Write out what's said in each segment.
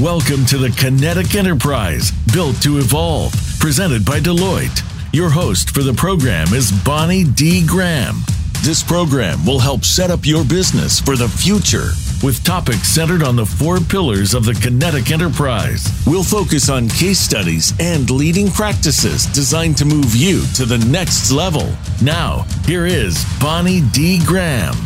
Welcome to the Kinetic Enterprise, built to evolve, presented by Deloitte. Your host for the program is Bonnie D. Graham. This program will help set up your business for the future with topics centered on the four pillars of the Kinetic Enterprise. We'll focus on case studies and leading practices designed to move you to the next level. Now, here is Bonnie D. Graham.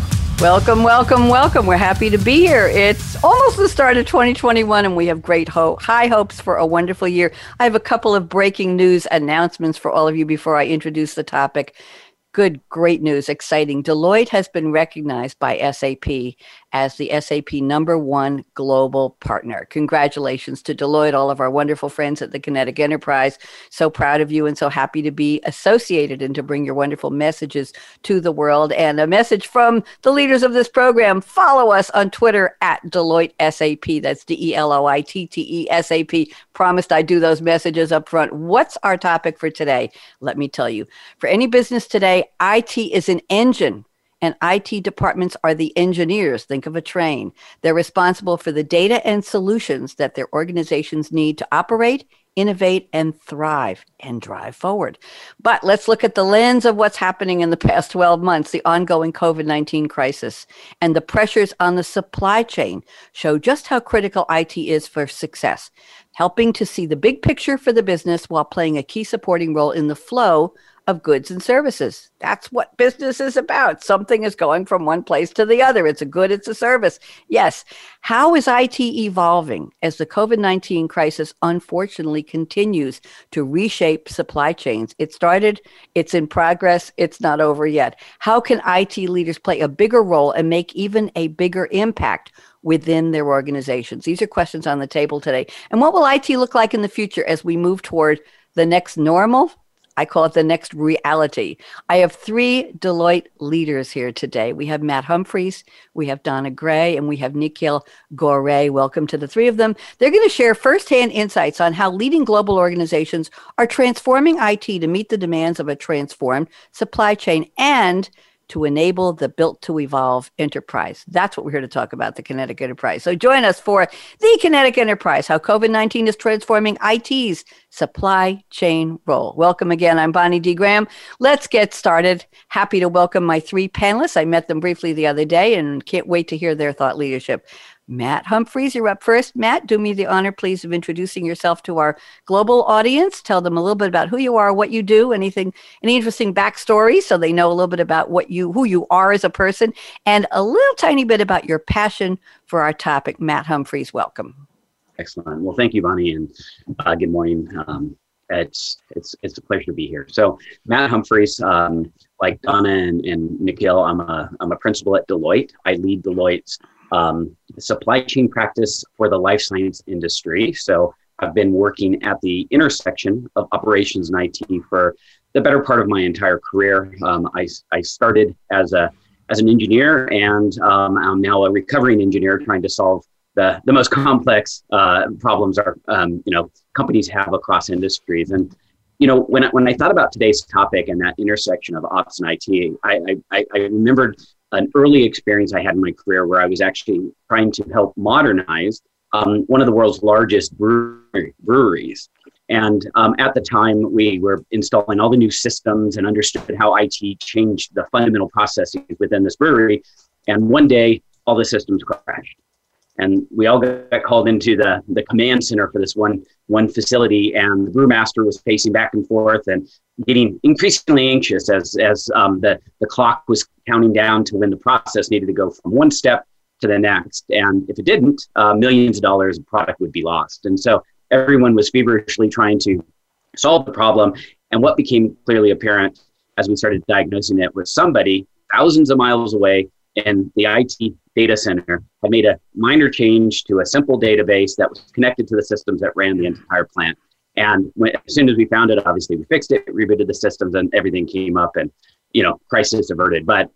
Welcome, welcome, welcome. We're happy to be here. It's almost the start of 2021, and we have great hope, high hopes for a wonderful year. I have a couple of breaking news announcements for all of you before I introduce the topic. Good, great news, exciting. Deloitte has been recognized by SAP as the SAP number one global partner. Congratulations to Deloitte, all of our wonderful friends at the Kinetic Enterprise. So proud of you and so happy to be associated and to bring your wonderful messages to the world. And a message from the leaders of this program follow us on Twitter at Deloitte SAP. That's D E L O I T T E S A P. Promised I'd do those messages up front. What's our topic for today? Let me tell you. For any business today, IT is an engine and IT departments are the engineers. Think of a train. They're responsible for the data and solutions that their organizations need to operate, innovate, and thrive and drive forward. But let's look at the lens of what's happening in the past 12 months. The ongoing COVID 19 crisis and the pressures on the supply chain show just how critical IT is for success, helping to see the big picture for the business while playing a key supporting role in the flow of goods and services. That's what business is about. Something is going from one place to the other. It's a good, it's a service. Yes. How is IT evolving as the COVID 19 crisis unfortunately continues to reshape supply chains? It started, it's in progress, it's not over yet. How can IT leaders play a bigger role and make even a bigger impact? Within their organizations. These are questions on the table today. And what will IT look like in the future as we move toward the next normal? I call it the next reality. I have three Deloitte leaders here today. We have Matt Humphreys, we have Donna Gray, and we have Nikhil Goray. Welcome to the three of them. They're going to share firsthand insights on how leading global organizations are transforming IT to meet the demands of a transformed supply chain and to enable the built to evolve enterprise. That's what we're here to talk about, the Kinetic Enterprise. So join us for the Kinetic Enterprise, how COVID 19 is transforming IT's supply chain role. Welcome again. I'm Bonnie D. Graham. Let's get started. Happy to welcome my three panelists. I met them briefly the other day and can't wait to hear their thought leadership. Matt Humphreys, you're up first. Matt, do me the honor, please, of introducing yourself to our global audience. Tell them a little bit about who you are, what you do, anything, any interesting backstory, so they know a little bit about what you, who you are as a person, and a little tiny bit about your passion for our topic. Matt Humphreys, welcome. Excellent. Well, thank you, Bonnie, and uh, good morning. Um, it's it's it's a pleasure to be here. So, Matt Humphreys, um, like Donna and, and Nikhil, I'm a I'm a principal at Deloitte. I lead Deloitte's um, supply chain practice for the life science industry. So I've been working at the intersection of operations and IT for the better part of my entire career. Um, I, I started as a as an engineer, and um, I'm now a recovering engineer trying to solve the, the most complex uh, problems our um, you know companies have across industries. And you know when I, when I thought about today's topic and that intersection of ops and IT, I, I, I remembered an early experience I had in my career where I was actually trying to help modernize um, one of the world's largest breweries. And um, at the time, we were installing all the new systems and understood how IT changed the fundamental processes within this brewery. And one day, all the systems crashed and we all got called into the, the command center for this one one facility. And the brewmaster was pacing back and forth and getting increasingly anxious as as um, the, the clock was counting down to when the process needed to go from one step to the next. And if it didn't uh, millions of dollars of product would be lost. And so everyone was feverishly trying to solve the problem. And what became clearly apparent as we started diagnosing it was somebody thousands of miles away in the IT data center had made a minor change to a simple database that was connected to the systems that ran the entire plant. And when, as soon as we found it, obviously we fixed it, rebooted the systems, and everything came up, and you know, crisis averted. But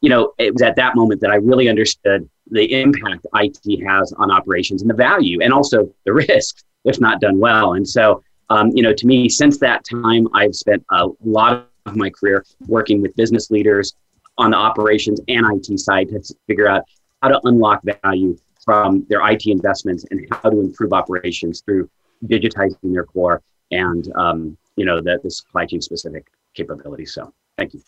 you know, it was at that moment that I really understood the impact IT has on operations and the value, and also the risk if not done well. And so, um, you know, to me, since that time, I've spent a lot of my career working with business leaders on the operations and IT side to figure out how to unlock value from their IT investments and how to improve operations through digitizing their core and um, you know the, the supply chain specific capabilities. So thank you.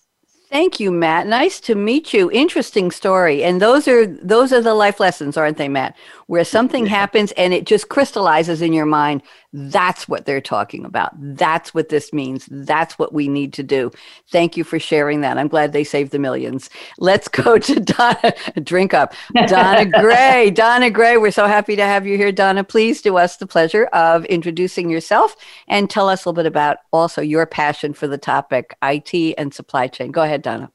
Thank you, Matt. Nice to meet you. Interesting story. And those are those are the life lessons, aren't they, Matt? Where something yeah. happens and it just crystallizes in your mind. That's what they're talking about. That's what this means. That's what we need to do. Thank you for sharing that. I'm glad they saved the millions. Let's go to Donna. Drink up. Donna Gray. Donna Gray, we're so happy to have you here. Donna, please do us the pleasure of introducing yourself and tell us a little bit about also your passion for the topic IT and supply chain. Go ahead, Donna.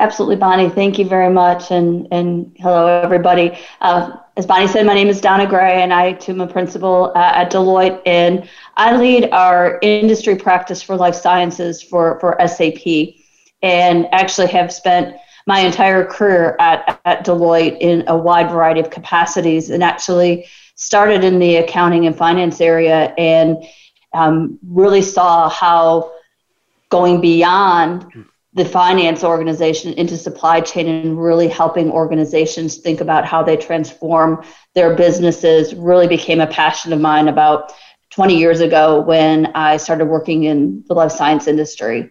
Absolutely, Bonnie. Thank you very much. And, and hello, everybody. Uh, as Bonnie said, my name is Donna Gray, and I too am a principal uh, at Deloitte. And I lead our industry practice for life sciences for, for SAP, and actually have spent my entire career at, at Deloitte in a wide variety of capacities, and actually started in the accounting and finance area and um, really saw how going beyond the finance organization into supply chain and really helping organizations think about how they transform their businesses really became a passion of mine about 20 years ago when I started working in the life science industry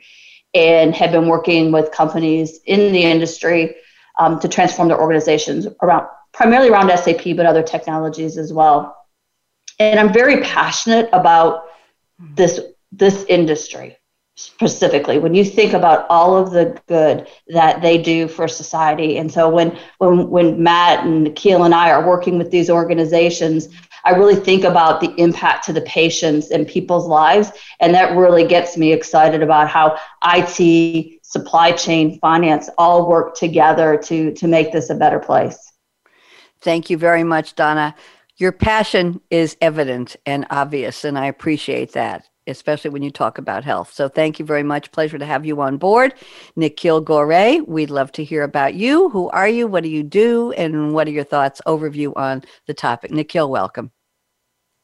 and have been working with companies in the industry um, to transform their organizations around primarily around SAP, but other technologies as well. And I'm very passionate about this this industry specifically when you think about all of the good that they do for society. And so when when when matt and Nikhil and i are working with these organizations i really think about the impact to the patients and people's lives. And that really gets me excited about how it supply chain finance all work together to to make this a better place. Thank you very much donna. Your passion is evident and obvious and i appreciate that especially when you talk about health. So thank you very much. Pleasure to have you on board. Nikhil Goray, we'd love to hear about you. Who are you? What do you do? And what are your thoughts, overview on the topic? Nikhil, welcome.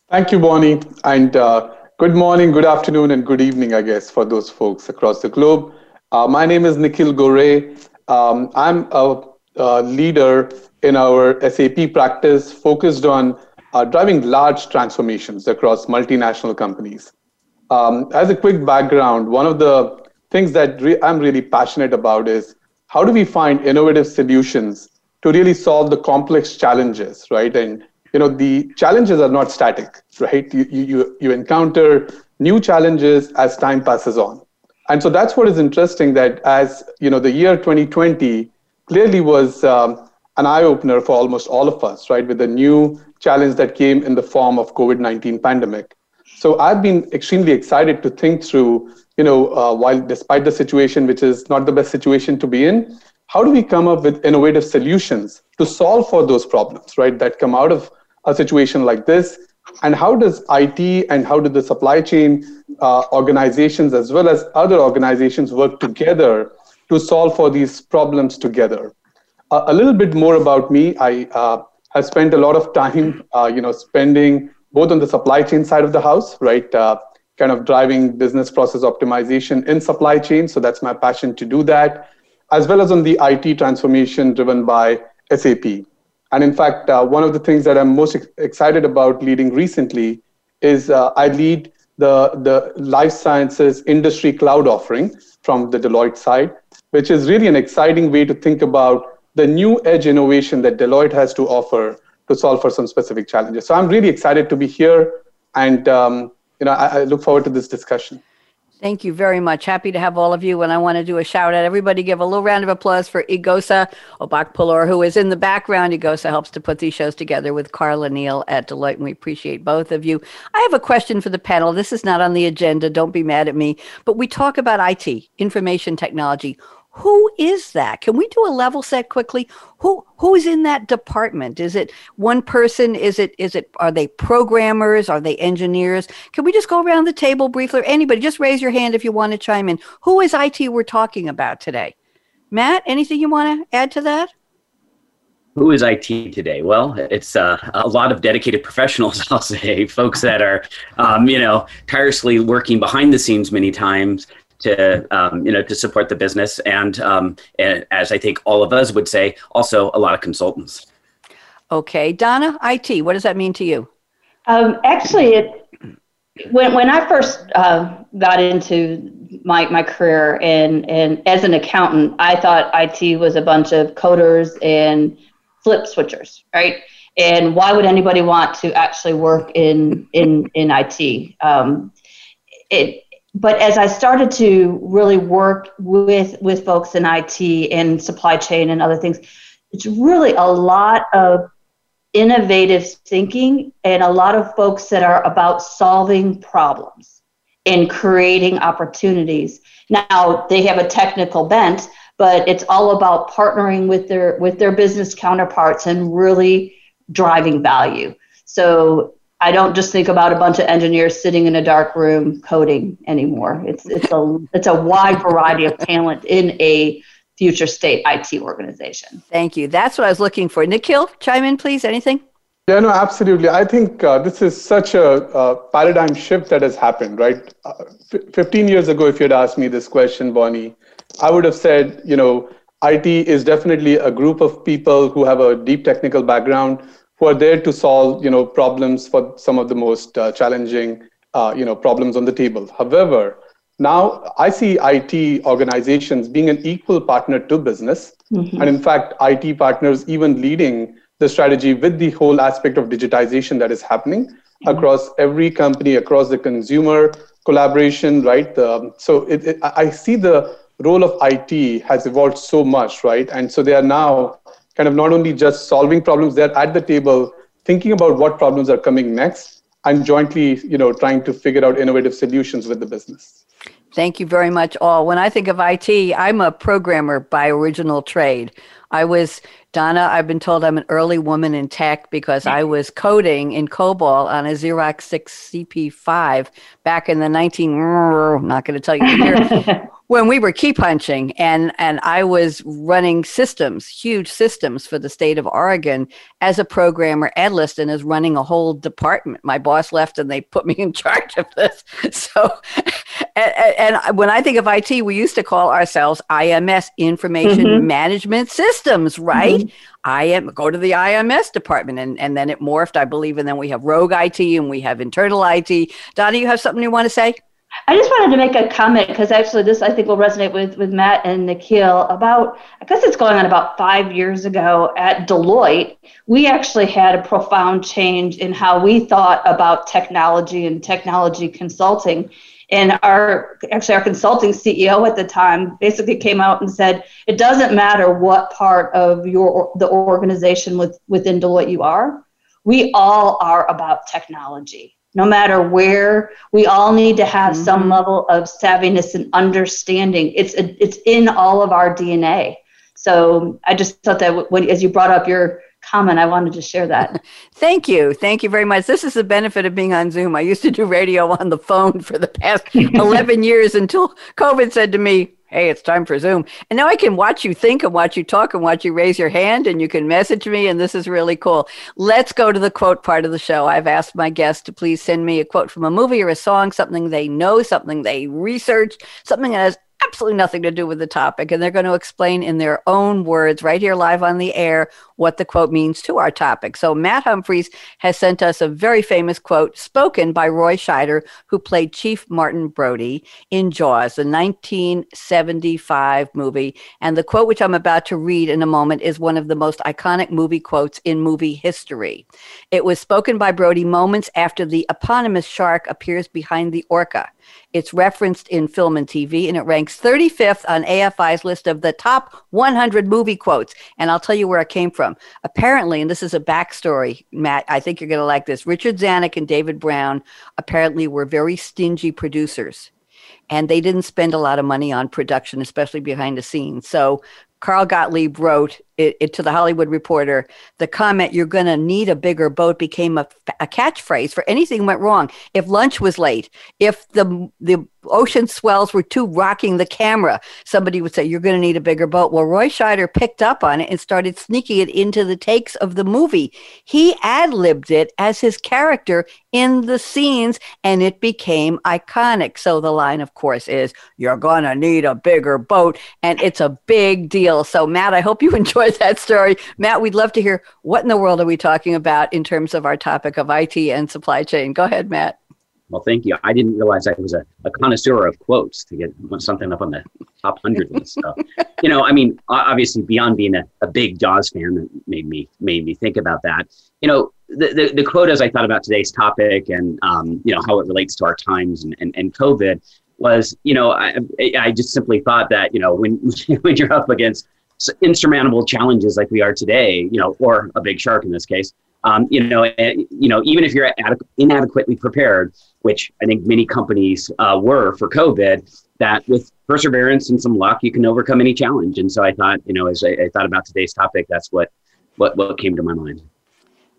Thank you, Bonnie. And uh, good morning, good afternoon, and good evening, I guess, for those folks across the globe. Uh, my name is Nikhil Goray. Um, I'm a, a, leader in our SAP practice focused on uh, driving large transformations across multinational companies. Um, as a quick background, one of the things that re- I'm really passionate about is how do we find innovative solutions to really solve the complex challenges, right? And you know the challenges are not static, right? You you you encounter new challenges as time passes on, and so that's what is interesting. That as you know, the year 2020 clearly was um, an eye opener for almost all of us, right? With the new challenge that came in the form of COVID-19 pandemic. So I've been extremely excited to think through, you know, uh, while despite the situation, which is not the best situation to be in, how do we come up with innovative solutions to solve for those problems, right, that come out of a situation like this? And how does IT and how do the supply chain uh, organizations as well as other organizations work together to solve for these problems together? Uh, a little bit more about me. I uh, have spent a lot of time, uh, you know, spending both on the supply chain side of the house, right? Uh, kind of driving business process optimization in supply chain. So that's my passion to do that, as well as on the IT transformation driven by SAP. And in fact, uh, one of the things that I'm most ex- excited about leading recently is uh, I lead the, the life sciences industry cloud offering from the Deloitte side, which is really an exciting way to think about the new edge innovation that Deloitte has to offer to solve for some specific challenges. So I'm really excited to be here, and um, you know I, I, look forward to this discussion. Thank you very much. Happy to have all of you. And I want to do a shout out. Everybody give a little round of applause for Igosa Obakpalor, who is in the background. Igosa helps to put these shows together with Carla Neal at Deloitte, and we appreciate both of you. I have a question for the panel. This is not on the agenda. Don't be mad at me. But we talk about IT, information technology who is that? Can we do a level set quickly? Who who's in that department? Is it one person? Is it is it are they programmers? Are they engineers? Can we just go around the table briefly? Anybody just raise your hand if you want to chime in. Who is it we're talking about today? Matt anything you want to add to that? Who is IT today? Well, it's uh, a lot of dedicated professionals, I'll say, folks that are, um, you know, tirelessly working behind the scenes many times to um, you know to support the business and, um, and as I think all of us would say, also a lot of consultants. Okay. Donna, IT, what does that mean to you? Um, actually, it, when, when I first uh, got into my, my career and, and as an accountant, I thought IT was a bunch of coders and flip switchers, right? And why would anybody want to actually work in in in IT? Um, it, but as I started to really work with with folks in IT and supply chain and other things, it's really a lot of innovative thinking and a lot of folks that are about solving problems and creating opportunities. Now they have a technical bent, but it's all about partnering with their with their business counterparts and really driving value. So I don't just think about a bunch of engineers sitting in a dark room coding anymore. It's it's a it's a wide variety of talent in a future state IT organization. Thank you. That's what I was looking for. Nikhil, chime in, please. Anything? Yeah, no, absolutely. I think uh, this is such a, a, paradigm shift that has happened, right? Uh, f- 15 years ago, if you had asked me this question, Bonnie, I would have said, you know, IT is definitely a group of people who have a deep technical background who are there to solve, you know, problems for some of the most uh, challenging, uh, you know, problems on the table. However, now I see IT organizations being an equal partner to business, mm-hmm. and in fact, IT partners even leading the strategy with the whole aspect of digitization that is happening mm-hmm. across every company, across the consumer collaboration, right? The, so it, it, I see the role of IT has evolved so much, right? And so they are now kind of not only just solving problems, they're at the table thinking about what problems are coming next and jointly, you know, trying to figure out innovative solutions with the business. Thank you very much, all. When I think of IT, I'm a programmer by original trade. I was Donna, I've been told I'm an early woman in tech because I was coding in COBOL on a Xerox 6 CP5 back in the 19, I'm not going to tell you year, when we were key punching and, and I was running systems, huge systems for the state of Oregon as a programmer. Ed Liston is running a whole department. My boss left and they put me in charge of this. So, and, and when I think of IT, we used to call ourselves IMS, Information mm-hmm. Management Systems, right? Mm-hmm. I am go to the IMS department and, and then it morphed, I believe, and then we have rogue IT and we have internal IT. Donna, you have something you want to say? I just wanted to make a comment because actually this I think will resonate with, with Matt and Nikhil about I guess it's going on about five years ago at Deloitte. We actually had a profound change in how we thought about technology and technology consulting. And our actually our consulting CEO at the time basically came out and said it doesn't matter what part of your the organization with, within Deloitte you are. We all are about technology. No matter where, we all need to have mm-hmm. some level of savviness and understanding. It's it's in all of our DNA. So I just thought that when, as you brought up your comment. I wanted to share that. Thank you. Thank you very much. This is the benefit of being on Zoom. I used to do radio on the phone for the past 11 years until COVID said to me, Hey, it's time for Zoom. And now I can watch you think and watch you talk and watch you raise your hand and you can message me. And this is really cool. Let's go to the quote part of the show. I've asked my guests to please send me a quote from a movie or a song, something they know, something they researched, something that has absolutely nothing to do with the topic. And they're going to explain in their own words right here live on the air what the quote means to our topic. So Matt Humphreys has sent us a very famous quote spoken by Roy Scheider, who played Chief Martin Brody in Jaws, the 1975 movie. And the quote, which I'm about to read in a moment, is one of the most iconic movie quotes in movie history. It was spoken by Brody moments after the eponymous shark appears behind the orca. It's referenced in film and TV, and it ranks 35th on AFI's list of the top 100 movie quotes. And I'll tell you where it came from. Apparently, and this is a backstory, Matt, I think you're going to like this. Richard Zanuck and David Brown apparently were very stingy producers and they didn't spend a lot of money on production, especially behind the scenes. So Carl Gottlieb wrote it, it, to the Hollywood Reporter, the comment "You're going to need a bigger boat" became a, a catchphrase for anything went wrong. If lunch was late, if the the ocean swells were too rocking the camera, somebody would say, "You're going to need a bigger boat." Well, Roy Scheider picked up on it and started sneaking it into the takes of the movie. He ad libbed it as his character in the scenes, and it became iconic. So the line, of course, is, "You're going to need a bigger boat," and it's a big deal. So Matt, I hope you enjoy that story. Matt, we'd love to hear what in the world are we talking about in terms of our topic of IT and supply chain. Go ahead, Matt. Well, thank you. I didn't realize I was a, a connoisseur of quotes to get something up on the top hundred list. So, you know, I mean, obviously, beyond being a, a big Jaws fan, that made me made me think about that. You know, the, the, the quote as I thought about today's topic and um, you know how it relates to our times and, and, and COVID was, you know, I, I just simply thought that you know when when you're up against insurmountable challenges like we are today, you know, or a big shark in this case, um, you know, you know, even if you're inadequately prepared, which I think many companies uh, were for COVID, that with perseverance and some luck, you can overcome any challenge. And so I thought, you know, as I, I thought about today's topic, that's what what what came to my mind.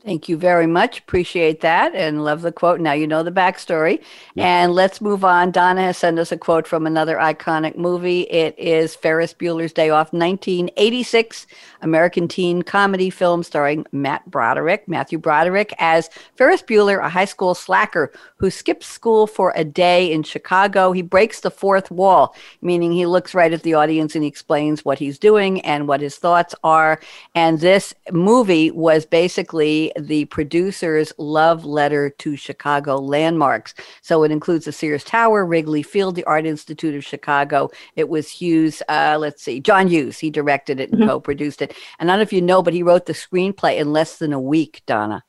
Thank you very much. Appreciate that and love the quote. Now you know the backstory. Yeah. And let's move on. Donna has sent us a quote from another iconic movie. It is Ferris Bueller's Day Off, 1986, American teen comedy film starring Matt Broderick, Matthew Broderick, as Ferris Bueller, a high school slacker who skips school for a day in Chicago. He breaks the fourth wall, meaning he looks right at the audience and he explains what he's doing and what his thoughts are. And this movie was basically the producer's love letter to Chicago landmarks. So it includes the Sears Tower, Wrigley Field, the Art Institute of Chicago. It was Hughes, uh, let's see, John Hughes. He directed it and mm-hmm. co produced it. And I don't know if you know, but he wrote the screenplay in less than a week, Donna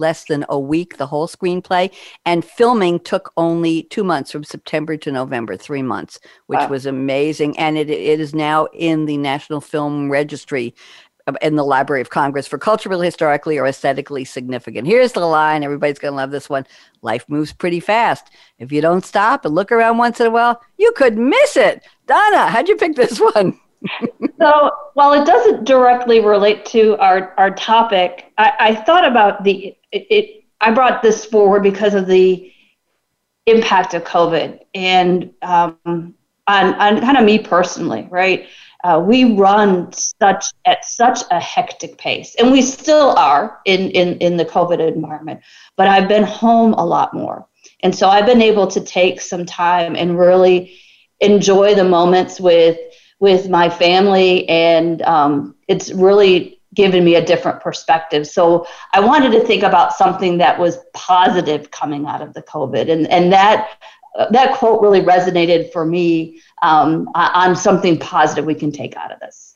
less than a week, the whole screenplay. And filming took only two months from September to November, three months, which wow. was amazing. And it, it is now in the National Film Registry in the Library of Congress for culturally, historically, or aesthetically significant. Here's the line. Everybody's going to love this one. Life moves pretty fast. If you don't stop and look around once in a while, you could miss it. Donna, how'd you pick this one? so while it doesn't directly relate to our, our topic, I, I thought about the it, it, I brought this forward because of the impact of COVID and um, on, on kind of me personally, right? Uh, we run such at such a hectic pace, and we still are in, in in the COVID environment. But I've been home a lot more, and so I've been able to take some time and really enjoy the moments with with my family, and um, it's really given me a different perspective. So I wanted to think about something that was positive coming out of the COVID, and and that that quote really resonated for me um, on something positive we can take out of this.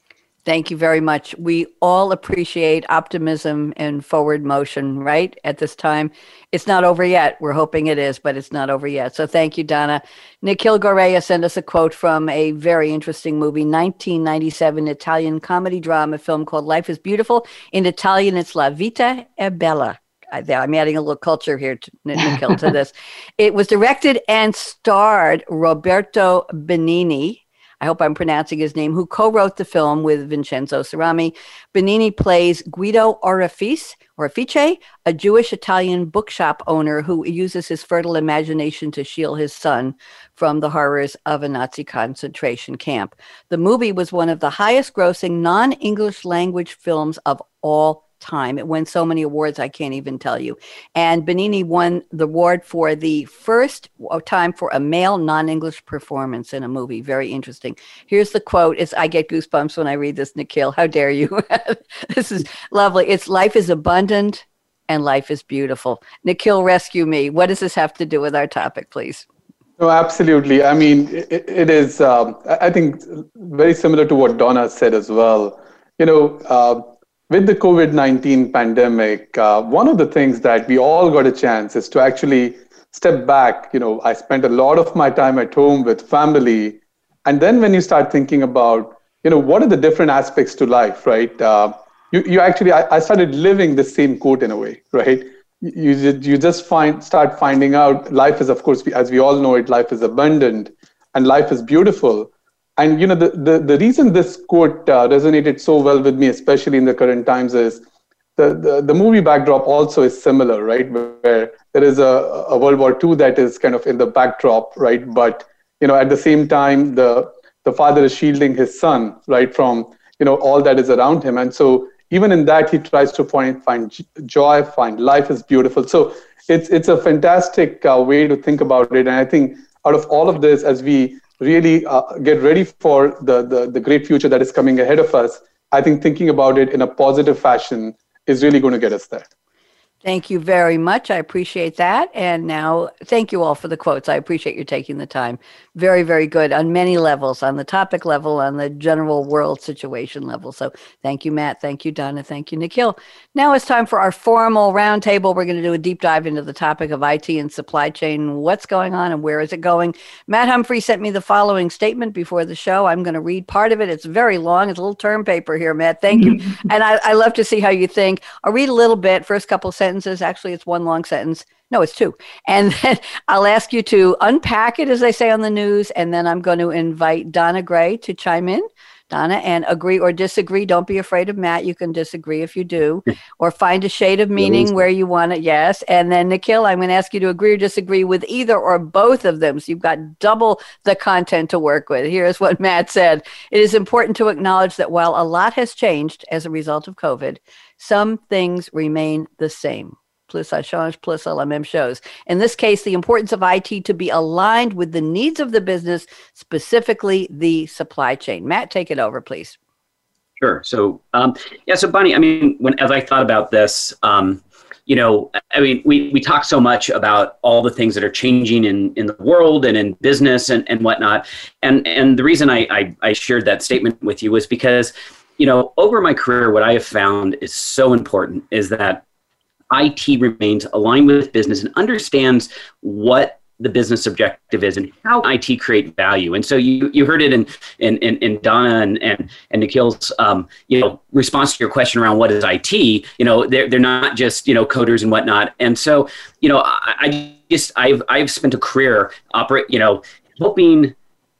Thank you very much. We all appreciate optimism and forward motion, right? At this time, it's not over yet. We're hoping it is, but it's not over yet. So thank you, Donna. Nikhil Goray sent us a quote from a very interesting movie, 1997 Italian comedy drama film called Life is Beautiful. In Italian, it's La Vita è Bella. I'm adding a little culture here to Nikhil to this. It was directed and starred Roberto Benigni. I hope I'm pronouncing his name, who co-wrote the film with Vincenzo Cerami. Benigni plays Guido Orifice, Orifice, a Jewish Italian bookshop owner who uses his fertile imagination to shield his son from the horrors of a Nazi concentration camp. The movie was one of the highest grossing non-English language films of all time. It won so many awards, I can't even tell you. And Benigni won the award for the first time for a male non English performance in a movie. Very interesting. Here's the quote. It's, I get goosebumps when I read this, Nikhil. How dare you? this is lovely. It's life is abundant and life is beautiful. Nikhil, rescue me. What does this have to do with our topic, please? No, absolutely. I mean, it, it is, um, I think, very similar to what Donna said as well. You know, uh, with the COVID 19 pandemic, uh, one of the things that we all got a chance is to actually step back. You know, I spent a lot of my time at home with family. And then when you start thinking about, you know, what are the different aspects to life, right? Uh, you, you actually, I, I started living the same quote in a way, right? You, you just find start finding out life is, of course, as we all know it, life is abundant and life is beautiful and you know the, the, the reason this quote uh, resonated so well with me especially in the current times is the, the, the movie backdrop also is similar right? Where there is a, a world war ii that is kind of in the backdrop right? But you know at the same time the the father is shielding his son right from you know all that is around him. And so even in that he tries to find find joy find life is beautiful. So it's it's a fantastic uh, way to think about it. And i think out of all of this as we really uh, get ready for the, the, the great future that is coming ahead of us, I think thinking about it in a positive fashion is really going to get us there. Thank you very much. I appreciate that. And now, thank you all for the quotes. I appreciate you taking the time. Very, very good on many levels, on the topic level, on the general world situation level. So, thank you, Matt. Thank you, Donna. Thank you, Nikhil. Now it's time for our formal roundtable. We're going to do a deep dive into the topic of IT and supply chain. What's going on and where is it going? Matt Humphrey sent me the following statement before the show. I'm going to read part of it. It's very long. It's a little term paper here, Matt. Thank you. and I, I love to see how you think. I'll read a little bit, first couple sentences sentences. Actually, it's one long sentence. No, it's two. And then I'll ask you to unpack it, as they say on the news. And then I'm going to invite Donna Gray to chime in. Donna, and agree or disagree. Don't be afraid of Matt. You can disagree if you do, or find a shade of meaning where you want it. Yes. And then Nikhil, I'm going to ask you to agree or disagree with either or both of them. So you've got double the content to work with. Here's what Matt said It is important to acknowledge that while a lot has changed as a result of COVID, some things remain the same. Plus, I change, plus LMM shows. In this case, the importance of IT to be aligned with the needs of the business, specifically the supply chain. Matt, take it over, please. Sure. So, um, yeah. So, Bonnie, I mean, when as I thought about this, um, you know, I mean, we, we talk so much about all the things that are changing in, in the world and in business and, and whatnot. And, and the reason I, I, I shared that statement with you was because you know, over my career, what I have found is so important is that IT remains aligned with business and understands what the business objective is and how IT create value. And so you you heard it in in in, in Donna and and, and Nikhil's um, you know response to your question around what is IT. You know they're they're not just you know coders and whatnot. And so you know I, I just I've I've spent a career operate you know helping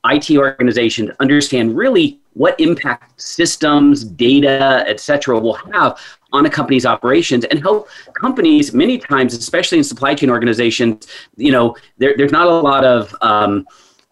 IT organizations understand really what impact systems, data, et cetera, will have on a company's operations and help companies many times, especially in supply chain organizations, you know, there, there's not a lot of um,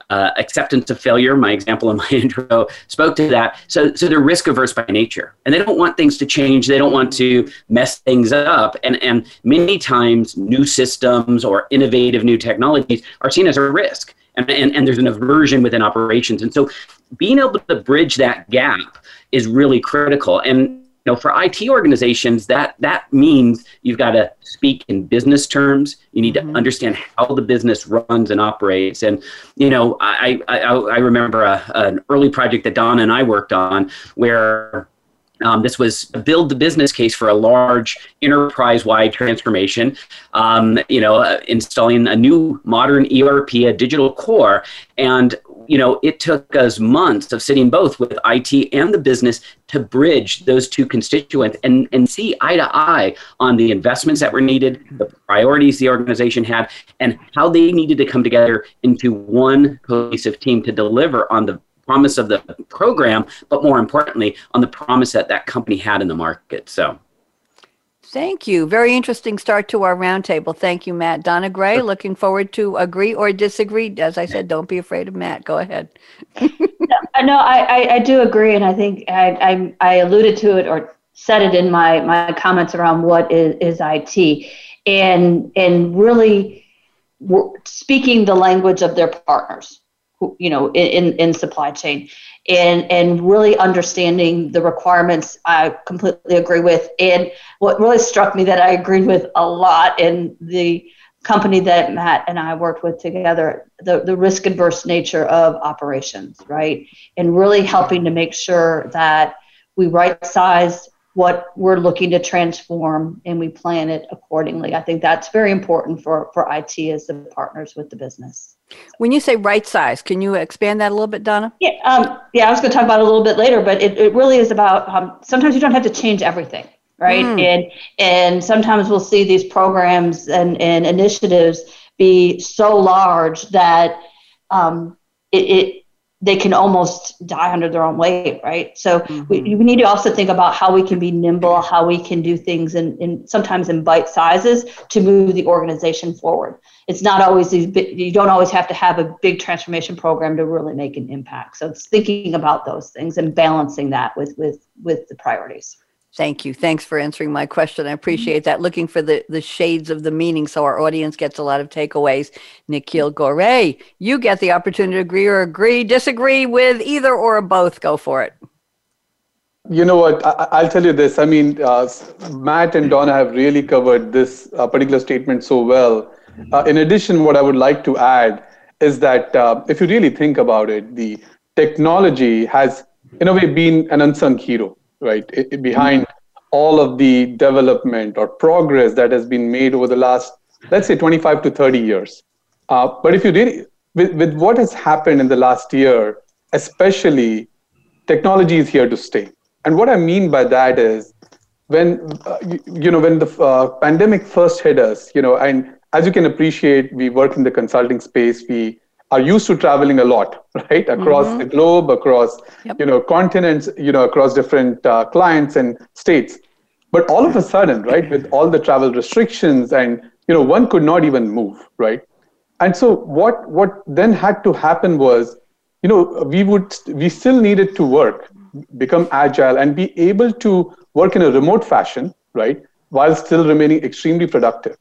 uh, acceptance of failure. My example in my intro spoke to that. So, so they're risk averse by nature, and they don't want things to change. They don't want to mess things up. And and many times, new systems or innovative new technologies are seen as a risk and, and, and there's an aversion within operations. And so being able to bridge that gap is really critical. And know, for IT organizations, that that means you've got to speak in business terms. You need mm-hmm. to understand how the business runs and operates. And you know, I I, I remember a, an early project that Donna and I worked on where um, this was build the business case for a large enterprise-wide transformation. Um, you know, uh, installing a new modern ERP, a digital core, and you know, it took us months of sitting both with IT and the business to bridge those two constituents and, and see eye to eye on the investments that were needed, the priorities the organization had, and how they needed to come together into one cohesive team to deliver on the promise of the program, but more importantly, on the promise that that company had in the market. So. Thank you. Very interesting start to our roundtable. Thank you, Matt. Donna Gray, looking forward to agree or disagree. As I said, don't be afraid of Matt. Go ahead. no, I, I, I, do agree. And I think I, I, I, alluded to it or said it in my, my comments around what is, is IT and, and really speaking the language of their partners you know in in supply chain. And and really understanding the requirements i completely agree with. And what really struck me that i agreed with a lot in the company that matt and i worked with together the, the risk adverse nature of operations right? And really helping to make sure that we right size what we're looking to transform and we plan it accordingly. I think that's very important for for it as the partners with the business when you say right size, can you expand that a little bit, Donna? Yeah, um, yeah, I was going to talk about it a little bit later, but it, it really is about um, sometimes you don't have to change everything, right? Mm. And and sometimes we'll see these programs and, and initiatives be so large that um, it, it they can almost die under their own weight, right? So mm-hmm. we, we need to also think about how we can be nimble, how we can do things in, in sometimes in bite sizes to move the organization forward. It's not always these big, you don't always have to have a big transformation program to really make an impact. So it's thinking about those things and balancing that with with with the priorities. Thank you. Thanks for answering my question. I appreciate that. Looking for the, the shades of the meaning so our audience gets a lot of takeaways. Nikhil Goray, you get the opportunity to agree or agree, disagree with either or both. Go for it. You know what? I, will tell you this. I mean, uh, Matt and Donna have really covered this uh, particular statement so well. Uh, in addition, what I would like to add is that uh, if you really think about it, the technology has, in a way, been an unsung hero, right? It, behind all of the development or progress that has been made over the last, let's say, 25 to 30 years. Uh, but if you really, with, with what has happened in the last year, especially, technology is here to stay. And what I mean by that is, when uh, you, you, know when the uh, pandemic first hit us, you know, and as you can appreciate, we work in the consulting space. We are used to traveling a lot, right, across mm-hmm. the globe, across yep. you know continents, you know, across different uh, clients and states. But all of a sudden, right, with all the travel restrictions, and you know, one could not even move, right. And so what what then had to happen was, you know, we would we still needed to work, become agile, and be able to work in a remote fashion, right, while still remaining extremely productive.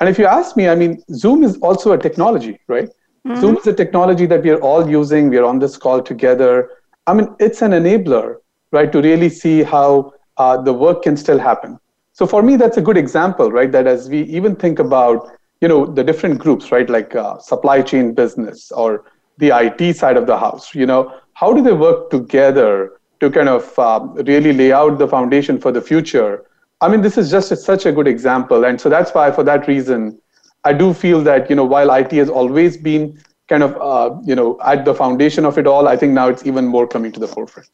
And if you ask me, I mean, Zoom is also a technology, right? Mm-hmm. Zoom is a technology that we are all using. We are on this call together. I mean, it's an enabler, right, to really see how uh, the work can still happen. So for me, that's a good example, right? That as we even think about, you know, the different groups, right, like uh, supply chain business or the IT side of the house, you know, how do they work together to kind of uh, really lay out the foundation for the future? I mean, this is just a, such a good example, and so that's why, for that reason, I do feel that you know while IT has always been kind of uh, you know at the foundation of it all, I think now it's even more coming to the forefront.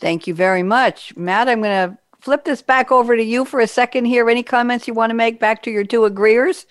Thank you very much, Matt. I'm going to flip this back over to you for a second here. Any comments you want to make back to your two agreeers?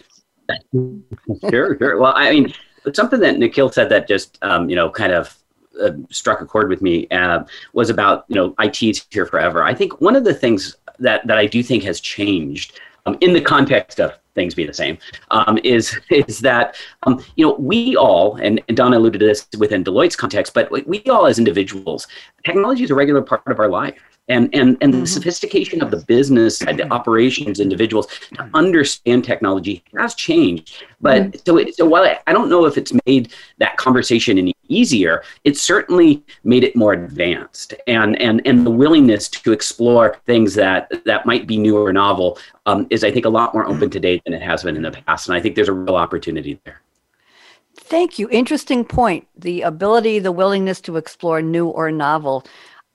sure, sure. Well, I mean, something that Nikhil said that just um, you know kind of uh, struck a chord with me uh, was about you know IT's here forever. I think one of the things that that I do think has changed um, in the context of things be the same um, is is that um, you know we all and, and Donna alluded to this within Deloitte's context, but we all as individuals, technology is a regular part of our life and and and mm-hmm. the sophistication of the business side, the operations individuals to understand technology has changed. But mm-hmm. so so while I, I don't know if it's made that conversation any easier, it certainly made it more advanced, and and and the willingness to explore things that that might be new or novel um, is I think a lot more open today than it has been in the past, and I think there's a real opportunity there. Thank you. Interesting point. The ability, the willingness to explore new or novel.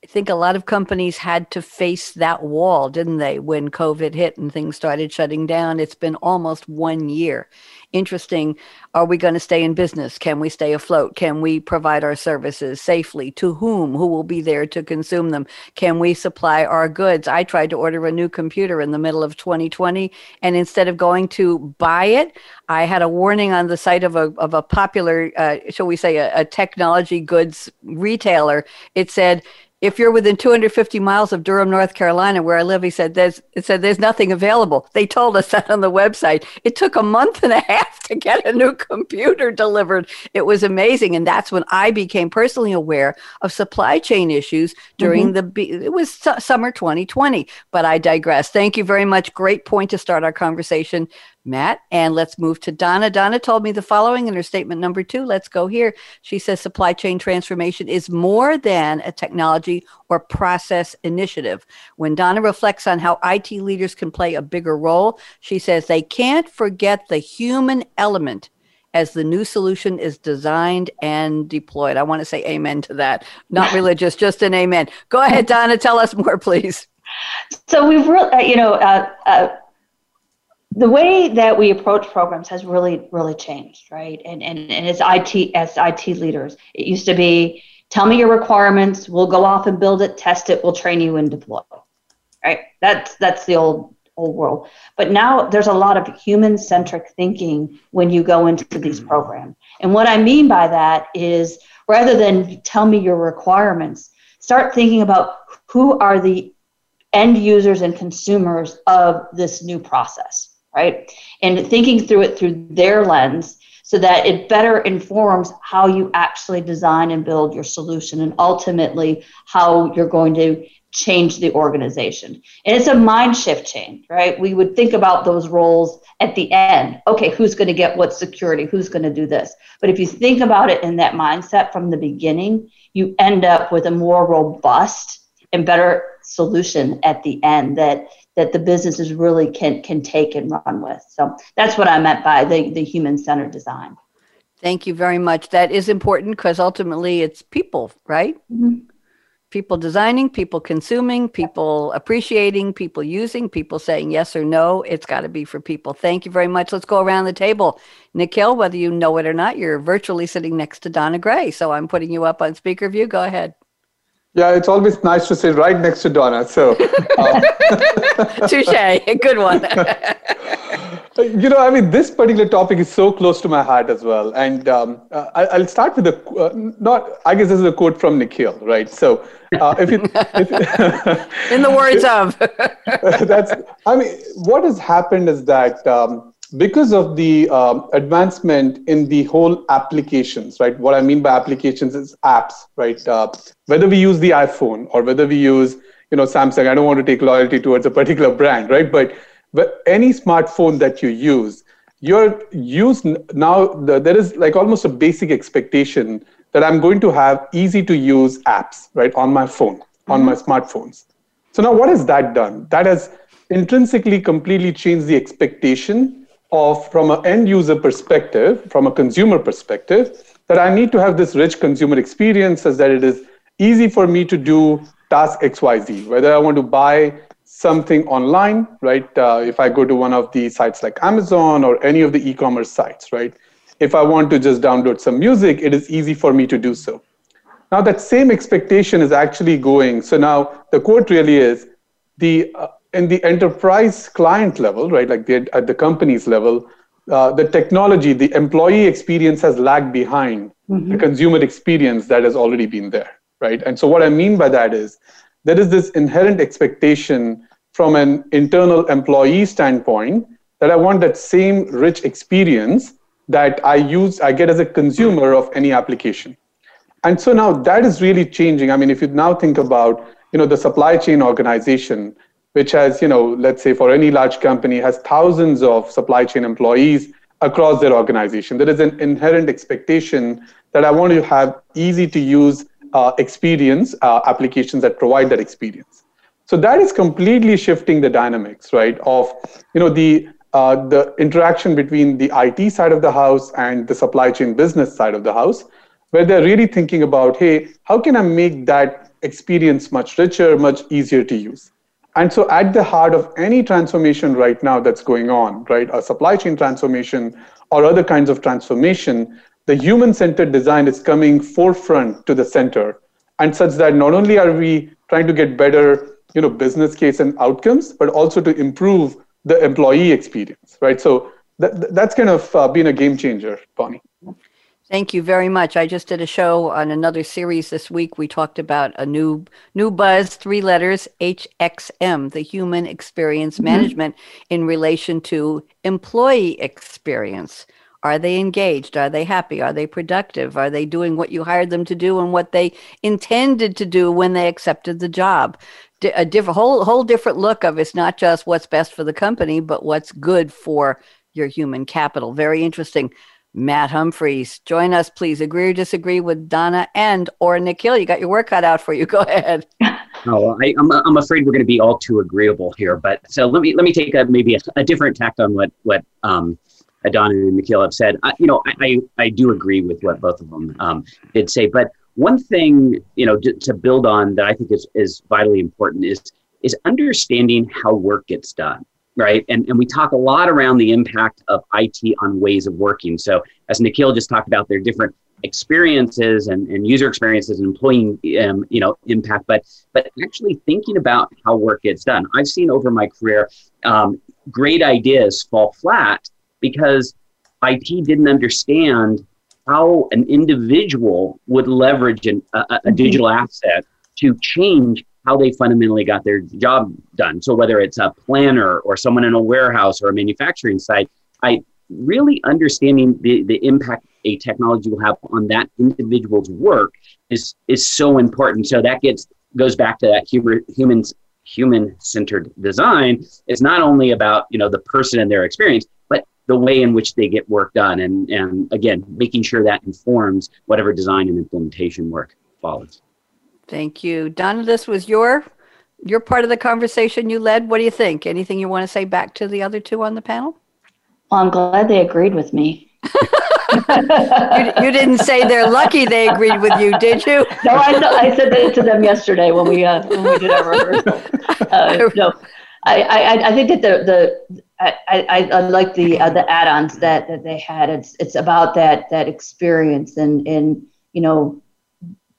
I think a lot of companies had to face that wall, didn't they, when COVID hit and things started shutting down? It's been almost one year. Interesting. Are we going to stay in business? Can we stay afloat? Can we provide our services safely? To whom? Who will be there to consume them? Can we supply our goods? I tried to order a new computer in the middle of 2020, and instead of going to buy it, I had a warning on the site of a, of a popular, uh, shall we say, a, a technology goods retailer. It said, if you're within 250 miles of Durham, North Carolina, where I live, he said there's it said there's nothing available. They told us that on the website. It took a month and a half to get a new computer delivered. It was amazing, and that's when I became personally aware of supply chain issues during mm-hmm. the it was su- summer 2020. But I digress. Thank you very much. Great point to start our conversation. Matt. And let's move to Donna. Donna told me the following in her statement number two. Let's go here. She says supply chain transformation is more than a technology or process initiative. When Donna reflects on how IT leaders can play a bigger role, she says they can't forget the human element as the new solution is designed and deployed. I want to say amen to that. Not religious, just an amen. Go ahead, Donna. Tell us more, please. So we've really, uh, you know, uh, uh, the way that we approach programs has really really changed right? And and, and as it as it leaders it used to be tell me your requirements we'll go off and build it test it we'll train you and deploy right? That's that's the old old world. But now there's a lot of human centric thinking when you go into these mm-hmm. programs. And what i mean by that is rather than tell me your requirements start thinking about who are the end users and consumers of this new process right? And thinking through it through their lens so that it better informs how you actually design and build your solution and ultimately how you're going to change the organization. And it's a mind shift change, right? We would think about those roles at the end. Okay, who's going to get what security? Who's going to do this? But if you think about it in that mindset from the beginning, you end up with a more robust and better solution at the end that that the businesses really can can take and run with. So that's what I meant by the, the human centered design. Thank you very much. That is important because ultimately it's people, right? Mm-hmm. People designing, people consuming, people appreciating, people using, people saying yes or no. It's got to be for people. Thank you very much. Let's go around the table. Nikhil, whether you know it or not, you're virtually sitting next to Donna Gray. So I'm putting you up on speaker view. Go ahead. Yeah, it's always nice to sit right next to Donna. So, um, touche, good one. you know, I mean, this particular topic is so close to my heart as well. And um, uh, I, will start with a uh, not. I guess this is a quote from Nikhil, right? So, uh, if you, if, in the words of, that's. I mean, what has happened is that. Um, because of the um, advancement in the whole applications, right? What I mean by applications is apps, right? Uh, whether we use the iPhone or whether we use, you know, Samsung. I don't want to take loyalty towards a particular brand, right? But but any smartphone that you use, you're used now. The, there is like almost a basic expectation that I'm going to have easy to use apps, right, on my phone, mm-hmm. on my smartphones. So now, what has that done? That has intrinsically completely changed the expectation of from an end user perspective, from a consumer perspective, that I need to have this rich consumer experience such that it is easy for me to do task XYZ, whether I want to buy something online, right? Uh, if I go to one of the sites like Amazon or any of the e-commerce sites, right? If I want to just download some music, it is easy for me to do so. Now that same expectation is actually going. So now the quote really is the uh, in the enterprise client level, right, like the, at the company's level, uh, the technology, the employee experience has lagged behind mm-hmm. the consumer experience that has already been there, right? And so what I mean by that is there is this inherent expectation from an internal employee standpoint that I want that same rich experience that I use, I get as a consumer of any application. And so now that is really changing. I mean, if you now think about, you know, the supply chain organization, which has, you know, let's say for any large company, has thousands of supply chain employees across their organization. There is an inherent expectation that I want to have easy to use uh, experience uh, applications that provide that experience. So that is completely shifting the dynamics, right? Of you know the uh, the interaction between the IT side of the house and the supply chain business side of the house, where they're really thinking about, hey, how can I make that experience much richer, much easier to use? And so, at the heart of any transformation right now that's going on, right, a supply chain transformation or other kinds of transformation, the human centered design is coming forefront to the center. And such that not only are we trying to get better you know, business case and outcomes, but also to improve the employee experience, right? So that, that's kind of uh, been a game changer, Bonnie. Thank you very much. I just did a show on another series this week. We talked about a new new buzz, three letters, HXM, the human experience mm-hmm. management in relation to employee experience. Are they engaged? Are they happy? Are they productive? Are they doing what you hired them to do and what they intended to do when they accepted the job? A different whole whole different look of it's not just what's best for the company, but what's good for your human capital. Very interesting. Matt Humphreys. Join us, please. Agree or disagree with Donna and or Nikhil. You got your work cut out for you. Go ahead. Oh, I, am I'm, I'm afraid we're going to be all too agreeable here. But so let me let me take a, maybe a, a different tact on what what um, Donna and Nikhil have said. I, you know, I, I, I do agree with what both of them um, did say. But one thing you know to, to build on that I think is is vitally important is is understanding how work gets done right? And, and we talk a lot around the impact of IT on ways of working. So as Nikhil just talked about, there are different experiences and, and user experiences and employee um, you know impact but but actually thinking about how work gets done i've seen over my career um, great ideas fall flat because it didn't understand how an individual would leverage an, a, a mm-hmm. digital asset to change how they fundamentally got their job done. So whether it's a planner or someone in a warehouse or a manufacturing site, I really understanding the, the impact a technology will have on that individual's work is is so important. So that gets goes back to that human humans human centered design is not only about you know the person and their experience but the way in which they get work done and and again making sure that informs whatever design and implementation work follows Thank you. Donna, this was your your part of the conversation you led. What do you think? Anything you want to say back to the other two on the panel? Well, I'm glad they agreed with me. you, you, didn't say they're lucky they agreed with you, did you? No, I, I said that to them yesterday when we uh, when we did our rehearsal. Uh, no, I, I, I think that the the I, I, I like the uh, the add-ons that, that they had. It's it's about that that experience and and you know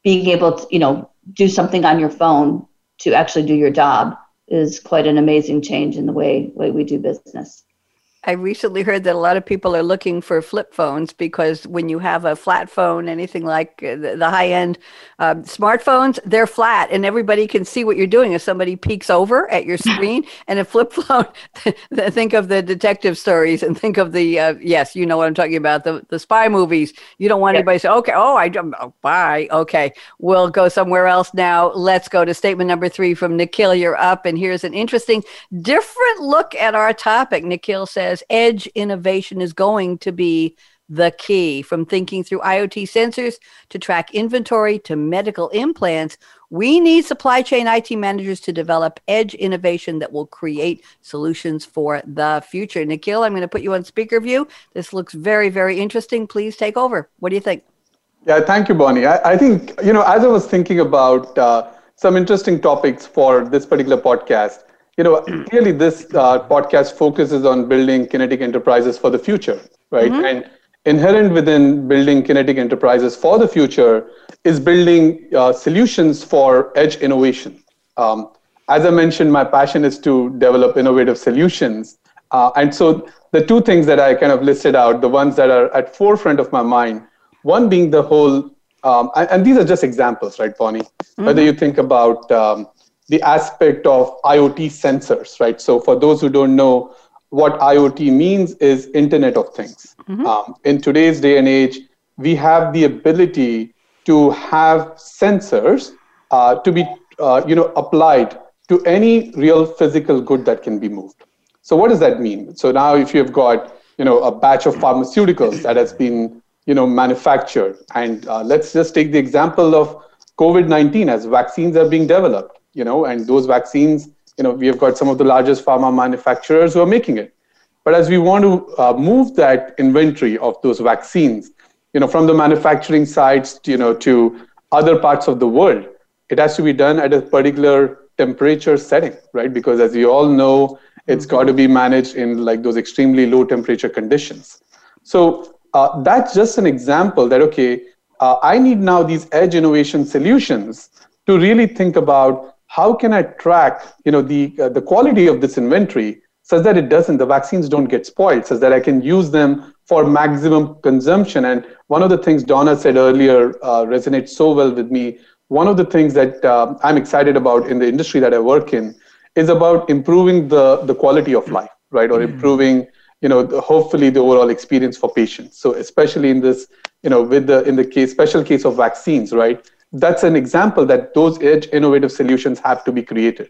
being able to you know do something on your phone to actually do your job is quite an amazing change in the way way we do business. I recently heard that a lot of people are looking for flip phones because when you have a flat phone, anything like uh, the, high end uh, smartphones, they're flat and everybody can see what you're doing. If somebody peeks over at your screen and a flip phone, think of the detective stories and think of the, uh, yes, you know what I'm talking about, the, the spy movies. You don't want yeah. anybody to say, okay, oh, I, don't, oh, bye. Okay, we'll go somewhere else now. Let's go to statement number three from Nikhil. You're up. And here's an interesting, different look at our topic. Nikhil says, says edge innovation is going to be the key from thinking through IoT sensors to track inventory to medical implants. We need supply chain IT managers to develop edge innovation that will create solutions for the future. Nikhil, I'm going to put you on speaker view. This looks very, very interesting. Please take over. What do you think? Yeah, thank you, Bonnie. I, I think, you know, as I was thinking about uh, some interesting topics for this particular podcast, you know, clearly this uh, podcast focuses on building kinetic enterprises for the future, right? Mm-hmm. And inherent within building kinetic enterprises for the future is building uh, solutions for edge innovation. Um, as I mentioned, my passion is to develop innovative solutions. Uh, and so the two things that I kind of listed out, the ones that are at forefront of my mind, one being the whole, um, and, and, these are just examples, right, Bonnie? Mm-hmm. Whether you think about um, the aspect of IoT sensors, right? So for those who don't know, what IoT means is Internet of Things. Mm-hmm. Um, in today's day and age, we have the ability to have sensors uh, to be, uh, you know, applied to any real physical good that can be moved. So what does that mean? So now, if you've got, you know, a batch of pharmaceuticals that has been, you know, manufactured, and uh, let's just take the example of COVID-19 as vaccines are being developed you know, and those vaccines, you know, we have got some of the largest pharma manufacturers who are making it. But as we want to uh, move that inventory of those vaccines, you know, from the manufacturing sites, you know, to other parts of the world, it has to be done at a particular temperature setting, right? Because as you all know, it's got to be managed in like those extremely low temperature conditions. So uh, that's just an example that okay, uh, I need now these edge innovation solutions to really think about how can I track, you know, the uh, the quality of this inventory such that it doesn't, the vaccines don't get spoiled, such that I can use them for maximum consumption. And one of the things Donna said earlier uh, resonates so well with me. One of the things that uh, I'm excited about in the industry that I work in is about improving the the quality of life, right, or improving you know the, hopefully the overall experience for patients so especially in this you know with the in the case special case of vaccines right that's an example that those edge innovative solutions have to be created.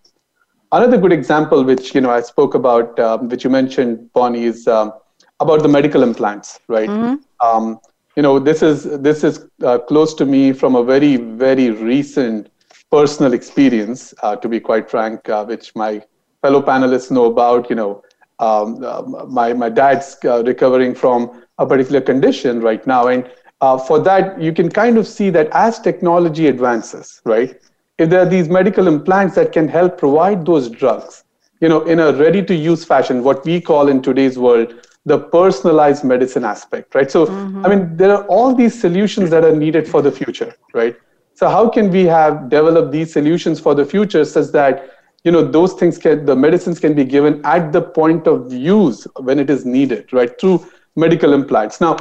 Another good example, which you know I spoke about, um, which you mentioned, Bonnie, is um, about the medical implants, right? Mm-hmm. Um, you know, this is this is uh, close to me from a very very recent personal experience, uh, to be quite frank, uh, which my fellow panelists know about. You know, um, uh, my my dad's uh, recovering from a particular condition right now, and uh, for that, you can kind of see that as technology advances, right? If there are these medical implants that can help provide those drugs, you know, in a ready-to-use fashion, what we call in today's world the personalized medicine aspect, right? So, mm-hmm. I mean, there are all these solutions that are needed for the future, right? So, how can we have developed these solutions for the future such that you know those things can the medicines can be given at the point of use when it is needed, right? Through medical implants. Now,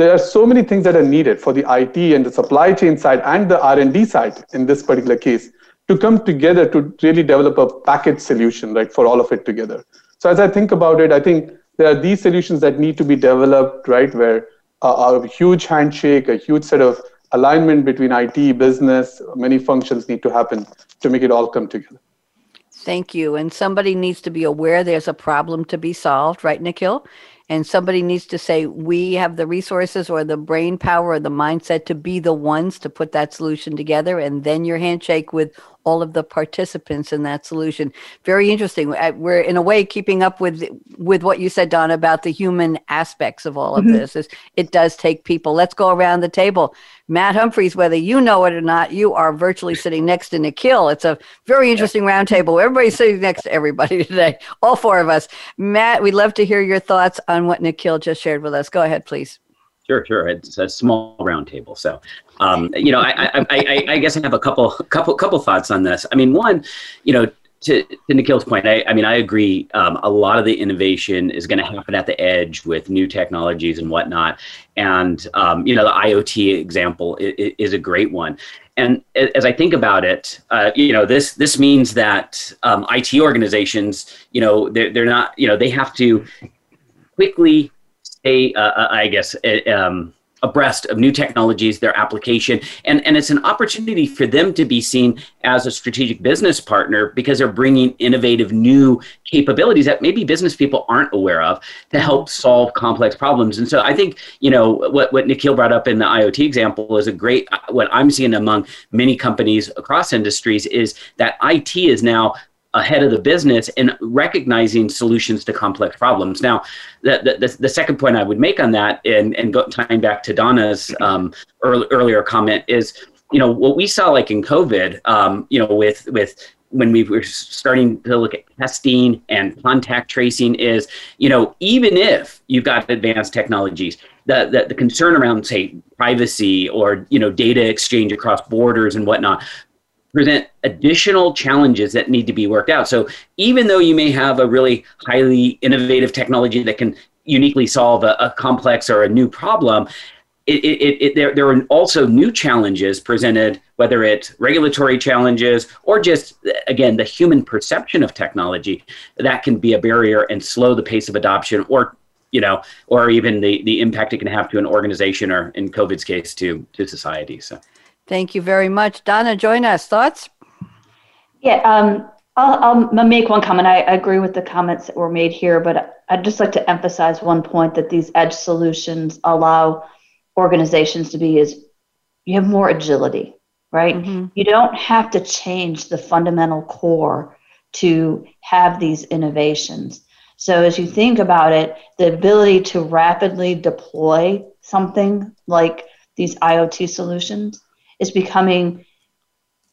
there are so many things that are needed for the IT and the supply chain side and the R&D side in this particular case to come together to really develop a package solution, right, for all of it together. So as I think about it, I think there are these solutions that need to be developed, right, where a huge handshake, a huge set of alignment between IT, business, many functions need to happen to make it all come together. Thank you. And somebody needs to be aware there's a problem to be solved, right, Nikhil? And somebody needs to say we have the resources or the brain power or the mindset to be the ones to put that solution together. And then your handshake with all of the participants in that solution. Very interesting. We're in a way keeping up with with what you said, Donna, about the human aspects of all of mm-hmm. this. Is it does take people. Let's go around the table. Matt Humphreys, whether you know it or not, you are virtually sitting next to Nikhil. It's a very interesting roundtable. Everybody's sitting next to everybody today, all four of us. Matt, we'd love to hear your thoughts on what Nikhil just shared with us. Go ahead, please. Sure, sure. It's a small roundtable. So, um, you know, I, I, I, I, guess I have a couple, couple, couple thoughts on this. I mean, one, you know, to, to Nikhil's point, I, I mean, I agree. Um, a lot of the innovation is going to happen at the edge with new technologies and whatnot. And, um, you know, the IoT example is, is, a great one. And as I think about it, uh, you know, this this means that um, IT organizations, you know, they're, they're not, you know, they have to quickly stay, uh, I guess, um, abreast of new technologies, their application, and, and it's an opportunity for them to be seen as a strategic business partner because they're bringing innovative new capabilities that maybe business people aren't aware of to help solve complex problems. And so I think, you know, what, what Nikhil brought up in the IoT example is a great, what I'm seeing among many companies across industries is that IT is now ahead of the business and recognizing solutions to complex problems. Now, the, the, the second point I would make on that, and, and go, tying back to Donna's um, early, earlier comment, is you know what we saw like in COVID, um, you know, with with when we were starting to look at testing and contact tracing is, you know, even if you've got advanced technologies, the, the, the concern around, say, privacy or, you know, data exchange across borders and whatnot, present additional challenges that need to be worked out. So even though you may have a really highly innovative technology that can uniquely solve a, a complex or a new problem, it, it, it, there, there are also new challenges presented, whether it's regulatory challenges or just, again, the human perception of technology that can be a barrier and slow the pace of adoption or you know, or even the, the impact it can have to an organization or in COVID's case to, to society. So. Thank you very much. Donna, join us. Thoughts? Yeah, um, I'll, I'll, make one comment. I, I, agree with the comments that were made here, but I'd just like to emphasize one point that these edge solutions allow organizations to be is you have more agility, right? Mm-hmm. You don't have to change the fundamental core to have these innovations. So as you think about it, the ability to rapidly deploy something like these IoT solutions is becoming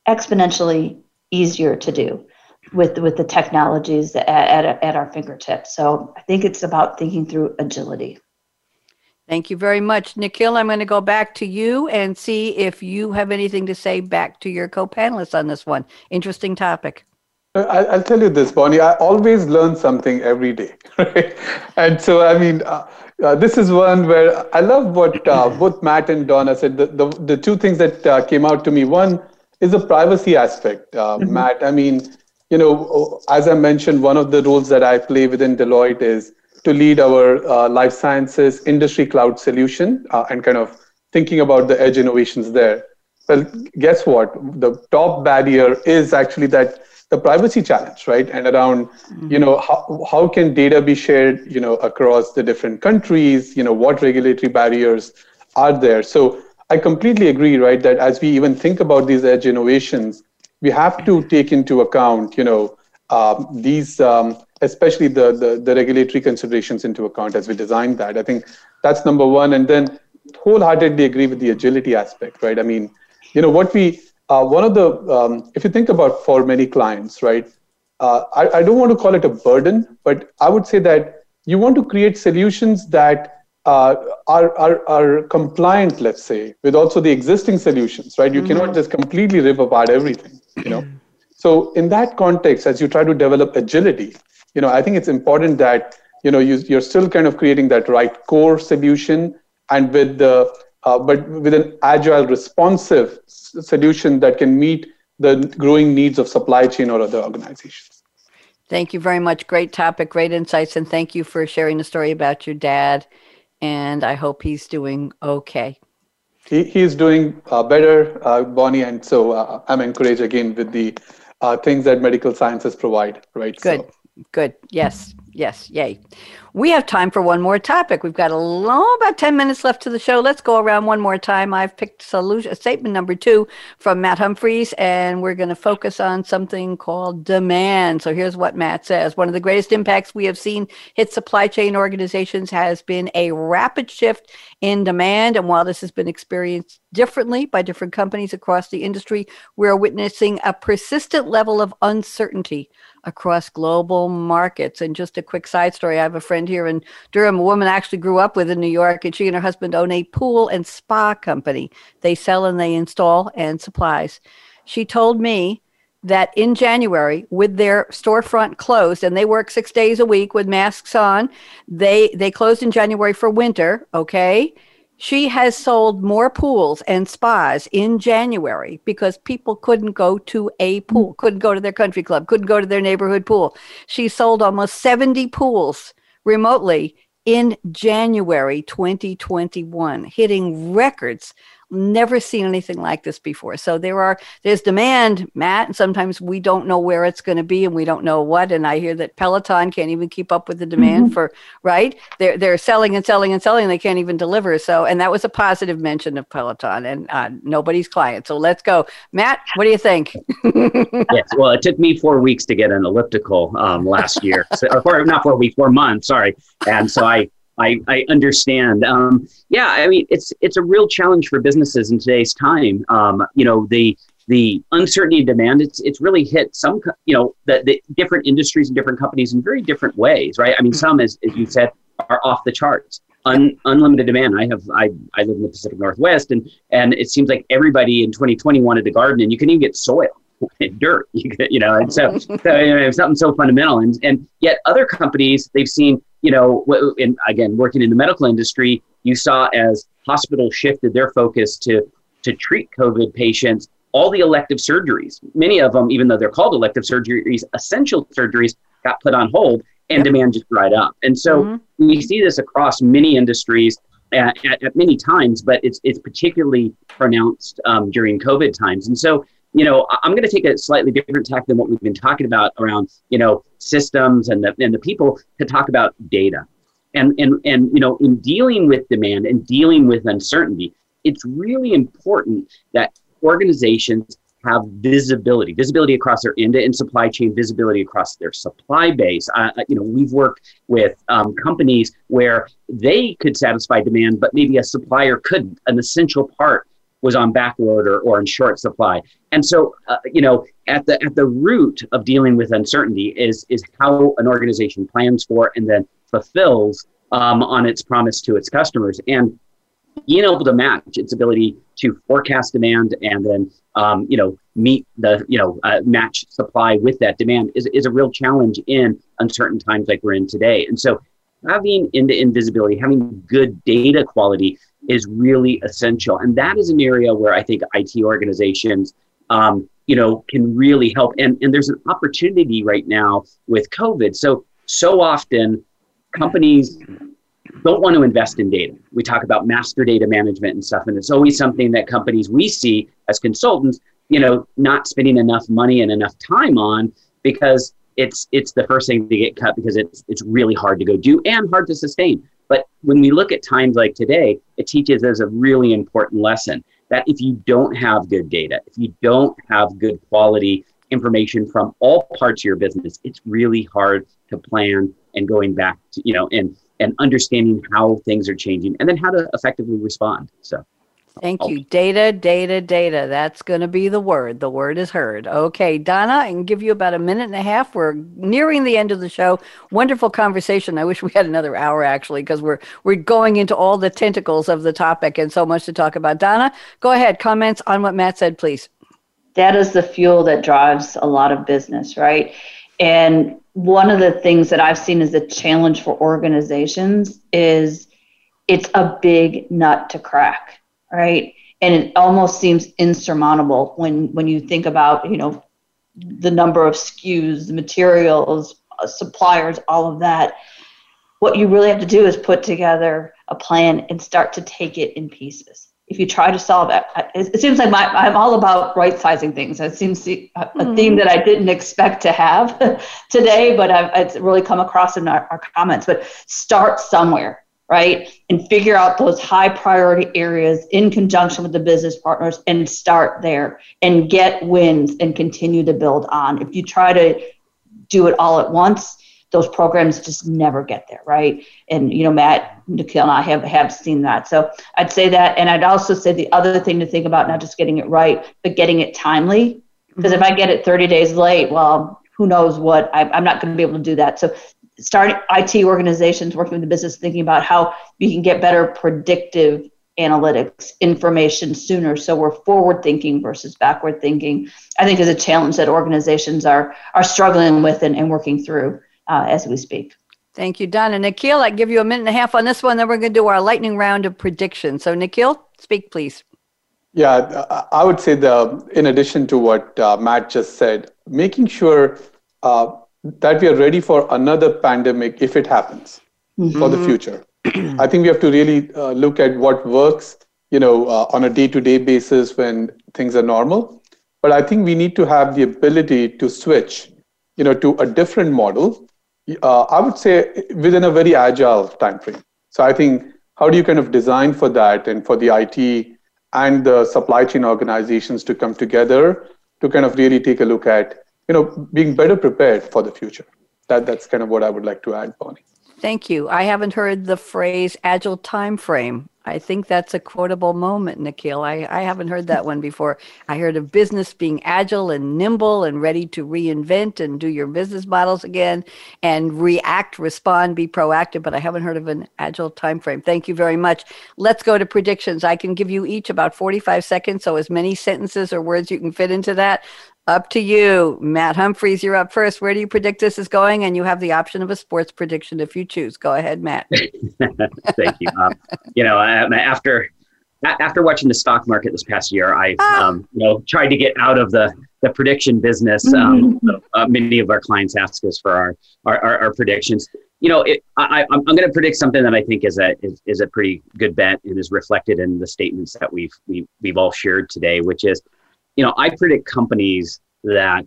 exponentially easier to do with with the technologies at, at, at our fingertips. So I think it's about thinking through agility. Thank you very much. Nikhil, I'm going to go back to you and see if you have anything to say back to your co-panelists on this one. Interesting topic. I'll tell you this, Bonnie. I always learn something every day, right? And so, I mean, uh, uh, this is one where I love what uh, both Matt and Donna said. The, the, the two things that uh, came out to me one is the privacy aspect. Uh, mm-hmm. Matt, I mean, you know, as I mentioned, one of the roles that I play within Deloitte is to lead our uh, life sciences industry cloud solution uh, and kind of thinking about the edge innovations there. Well, guess what? The top barrier is actually that the privacy challenge right? And around mm-hmm. you know how, how can data be shared you know across the different countries? You know what regulatory barriers are there? So i completely agree right that as we even think about these edge innovations we have to take into account you know um, these um, especially the, the the regulatory considerations into account as we design that. I think that's number one. And then wholeheartedly agree with the agility aspect right? I mean you know what we uh, one of the, um, if you think about for many clients, right, uh, I, I, don't want to call it a burden, but I would say that you want to create solutions that uh, are, are, are compliant, let's say, with also the existing solutions, right? You mm-hmm. cannot just completely rip apart everything, you know? so in that context, as you try to develop agility, you know, I think it's important that, you know, you, you're still kind of creating that right core solution and with the uh, but with an agile, responsive solution that can meet the growing needs of supply chain or other organizations. Thank you very much. Great topic, great insights, and thank you for sharing the story about your dad. And I hope he's doing okay. He, he's doing uh, better, uh, Bonnie, and so uh, I'm encouraged again with the uh, things that medical sciences provide. Right. Good. So. Good. Yes. Yes. Yay. We have time for one more topic. We've got a long, about 10 minutes left to the show. Let's go around one more time. I've picked solution, statement number two from Matt Humphreys, and we're going to focus on something called demand. So here's what Matt says. One of the greatest impacts we have seen hit supply chain organizations has been a rapid shift in demand. And while this has been experienced differently by different companies across the industry, we're witnessing a persistent level of uncertainty across global markets. And just a quick side story I have a friend here in Durham, a woman actually grew up with in New York, and she and her husband own a pool and spa company. They sell and they install and supplies. She told me that in January, with their storefront closed, and they work six days a week with masks on, they they closed in January for winter. Okay, she has sold more pools and spas in January because people couldn't go to a pool, mm-hmm. couldn't go to their country club, couldn't go to their neighborhood pool. She sold almost 70 pools remotely in January 2021, hitting records never seen anything like this before. So there are there's demand, Matt, and sometimes we don't know where it's going to be and we don't know what. And I hear that Peloton can't even keep up with the demand mm-hmm. for right. They're they're selling and selling and selling. And they can't even deliver. So and that was a positive mention of Peloton and uh, nobody's client. So let's go, Matt. What do you think? yes. Well, it took me four weeks to get an elliptical um, last year. So, or not four weeks, four months. Sorry. And so I I, I understand. Um, yeah, I mean, it's it's a real challenge for businesses in today's time. Um, you know, the the uncertainty and demand it's it's really hit some you know the, the different industries and different companies in very different ways, right? I mean, some as, as you said are off the charts. Un, unlimited demand. I have I, I live in the Pacific Northwest, and and it seems like everybody in 2020 wanted to garden, and you can even get soil and dirt, you know, and so, so you know, something so fundamental. And, and yet other companies, they've seen, you know, and again, working in the medical industry, you saw as hospitals shifted their focus to, to treat COVID patients, all the elective surgeries, many of them, even though they're called elective surgeries, essential surgeries got put on hold and yep. demand just dried up. And so mm-hmm. we see this across many industries at, at, at, many times, but it's, it's particularly pronounced um, during COVID times. And so you know, I'm going to take a slightly different tack than what we've been talking about around, you know, systems and the, and the people to talk about data. And, and, and, you know, in dealing with demand and dealing with uncertainty, it's really important that organizations have visibility, visibility across their end-to-end supply chain, visibility across their supply base. Uh, you know, we've worked with um, companies where they could satisfy demand, but maybe a supplier couldn't. An essential part was on back order or in short supply. And so, uh, you know, at the at the root of dealing with uncertainty is is how an organization plans for and then fulfills um, on its promise to its customers. And being able to match its ability to forecast demand and then um, you know meet the you know uh, match supply with that demand is, is a real challenge in uncertain times like we're in today and so having end-to-end visibility having good data quality is really essential. And that is an area where I think IT organizations, um, you know, can really help. And, and there's an opportunity right now with COVID. So, so often companies don't want to invest in data. We talk about master data management and stuff, and it's always something that companies we see as consultants, you know, not spending enough money and enough time on because it's it's the first thing to get cut because it's it's really hard to go do and hard to sustain. But when we look at times like today, it teaches us a really important lesson that if you don't have good data, if you don't have good quality information from all parts of your business, it's really hard to plan and going back to, you know, and and understanding how things are changing and then how to effectively respond. So Thank you. Data, data, data. That's going to be the word. The word is heard. Okay, Donna, I can give you about a minute and a half. We're nearing the end of the show. Wonderful conversation. I wish we had another hour actually, because we're we're going into all the tentacles of the topic and so much to talk about. Donna, go ahead. Comments on what Matt said, please. Data is the fuel that drives a lot of business, right? And one of the things that I've seen as a challenge for organizations is it's a big nut to crack right? And it almost seems insurmountable when when you think about you know the number of SKUs, the materials, uh, suppliers, all of that. What you really have to do is put together a plan and start to take it in pieces, if you try to solve it, it seems like my, I'm all about right sizing things. It seems a, mm-hmm. theme that I didn't expect to have today, but I've, it's really come across in our, our comments. But start somewhere, right? And figure out those high priority areas in conjunction with the business partners and start there and get wins and continue to build on. If you try to do it all at once, those programs just never get there, right? And you know, Matt, Nikhil, and I have have seen that. So I'd say that, and I'd also say the other thing to think about, not just getting it right, but getting it timely. Mm-hmm. Because if I get it 30 days late, well, who knows what? I, I'm not going to be able to do that. So start IT organizations working with the business, thinking about how we can get better predictive analytics information sooner so we're forward thinking versus backward thinking i think is a challenge that organizations are are struggling with and, and working through uh, as we speak. Thank you, don and Nikhil, I give you a minute and a half on this one, then we're going to do our lightning round of predictions. So, Nikhil, speak, please. Yeah, I would say the in addition to what uh, Matt just said, making sure uh, that we are ready for another pandemic if it happens mm-hmm. for the future. I think we have to really uh, look at what works, you know, uh, on a day-to-day basis when things are normal. But I think we need to have the ability to switch, you know, to a different model uh, I would say within a very agile time frame. So I think how do you kind of design for that and for the IT and the supply chain organizations to come together to kind of really take a look at you know being better prepared for the future. That that's kind of what I would like to add, Bonnie. Thank you. I haven't heard the phrase agile time frame. I think that's a quotable moment, Nikhil. I, I haven't heard that one before. I heard of business being agile and nimble and ready to reinvent and do your business models again and react, respond, be proactive, but I haven't heard of an agile time frame. Thank you very much. Let's go to predictions. I can give you each about 45 seconds, so as many sentences or words you can fit into that. Up to you. Matt Humphreys, you're up first. Where do you predict this is going? And you have the option of a sports prediction if you choose. Go ahead, Matt. Thank you. Um, you know, after after watching the stock market this past year, I've ah. um, you know tried to get out of the the prediction business. Um, mm-hmm. uh, many of our clients ask us for our our, our, our predictions. You know, it, I, I'm, I'm going to predict something that I think is a is, is a pretty good bet and is reflected in the statements that we've we've, we've all shared today, which is you know, I predict companies that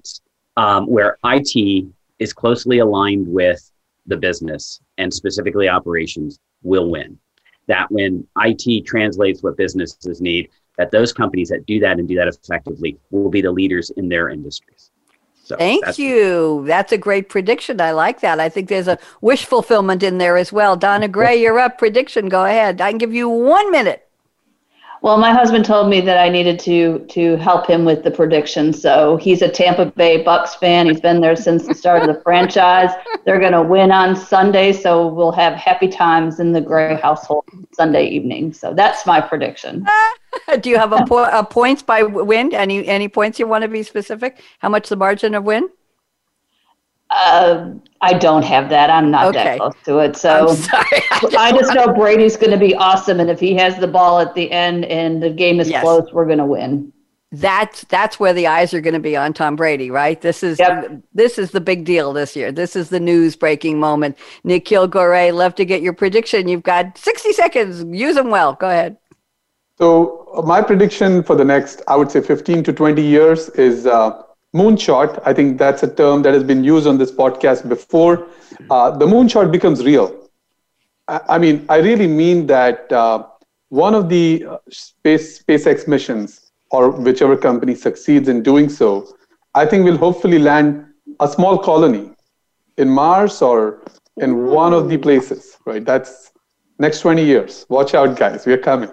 um, where IT is closely aligned with the business and specifically operations will win. That when IT translates what businesses need, that those companies that do that and do that effectively will be the leaders in their industries. So Thank that's you. That's a great prediction. I like that. I think there's a wish fulfillment in there as well. Donna Gray, you're up. Prediction. Go ahead. I can give you one minute. Well, my husband told me that I needed to to help him with the prediction. So he's a Tampa Bay Bucs fan. He's been there since the start of the franchise. They're going to win on Sunday, so we'll have happy times in the Gray household Sunday evening. So that's my prediction. Do you have a, po- a points by win? Any any points you want to be specific? How much the margin of win? Uh, I don't have that. I'm not okay. that close to it. So I just know Brady's going to be awesome, and if he has the ball at the end and the game is yes. close, we're going to win. That's that's where the eyes are going to be on Tom Brady, right? This is yep. this is the big deal this year. This is the news breaking moment. Nikhil Goray, love to get your prediction. You've got 60 seconds. Use them well. Go ahead. So uh, my prediction for the next, I would say, 15 to 20 years is. Uh, moonshot i think that's a term that has been used on this podcast before. Uh, the moonshot becomes real. I, I, mean i really mean that uh, one of the uh, space spacex missions or whichever company succeeds in doing so i think will hopefully land a small colony in mars or in one of the places right? That's next 20 years. Watch out guys. We're coming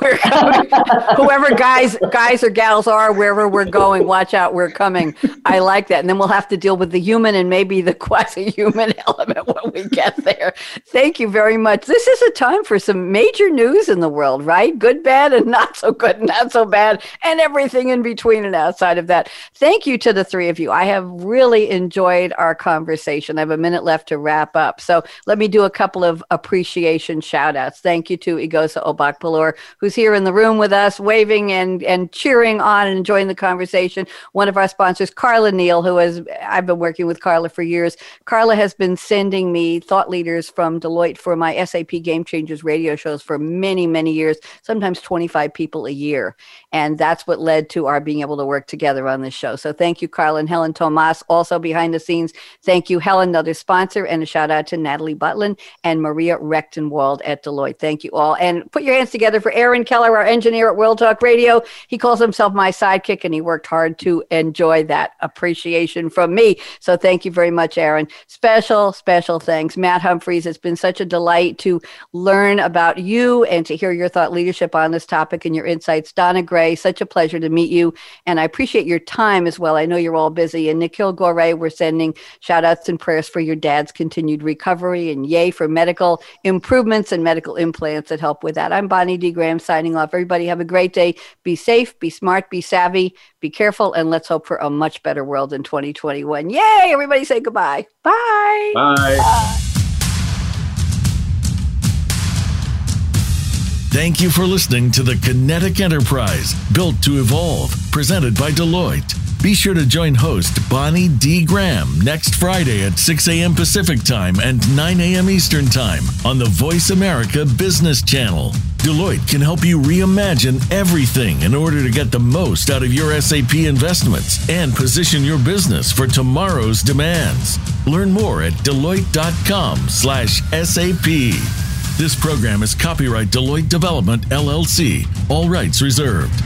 we're coming. Whoever guys guys or gals are, wherever we're going, watch out, we're coming. I like that. And then we'll have to deal with the human and maybe the quasi-human element when we get there. Thank you very much. This is a time for some major news in the world, right? Good, bad, and not so good, not so bad, and everything in between and outside of that. Thank you to the three of you. I have really enjoyed our conversation. I have a minute left to wrap up. So let me do a couple of appreciation shout outs. Thank you to Igosa Obakpala or who's here in the room with us, waving and, and cheering on and enjoying the conversation. One of our sponsors, Carla Neal, who has, I've been working with Carla for years. Carla has been sending me thought leaders from Deloitte for my SAP Game Changers radio shows for many, many years, sometimes 25 people a year. And that's what led to our being able to work together on this show. So thank you, Carla and Helen Tomas, also behind the scenes. Thank you, Helen, another sponsor, and a shout out to Natalie Butlin and Maria Rechtenwald at Deloitte. Thank you all. And put your hands together for Aaron Keller, our engineer at World Talk Radio. He calls himself my sidekick, and he worked hard to enjoy that appreciation from me. So thank you very much, Aaron. Special, special thanks. Matt Humphreys, it's been such a delight to learn about you and to hear your thought leadership on this topic and your insights. Donna Gray, such a pleasure to meet you. And I appreciate your time as well. I know you're all busy. And Nikhil Goray, we're sending shout outs and prayers for your dad's continued recovery and yay for medical improvements and medical implants that help with that. I'm Bonnie D. Graham signing off. Everybody have a great day. Be safe, be smart, be savvy, be careful, and let's hope for a much better world in 2021. Yay! Everybody say goodbye. Bye. Bye. Bye. Thank you for listening to the Kinetic Enterprise, built to evolve, presented by Deloitte. Be sure to join host Bonnie D. Graham next Friday at 6 a.m. Pacific Time and 9 a.m. Eastern Time on the Voice America Business Channel. Deloitte can help you reimagine everything in order to get the most out of your SAP investments and position your business for tomorrow's demands. Learn more at deloitte.com/sap. This program is copyright Deloitte Development LLC. All rights reserved.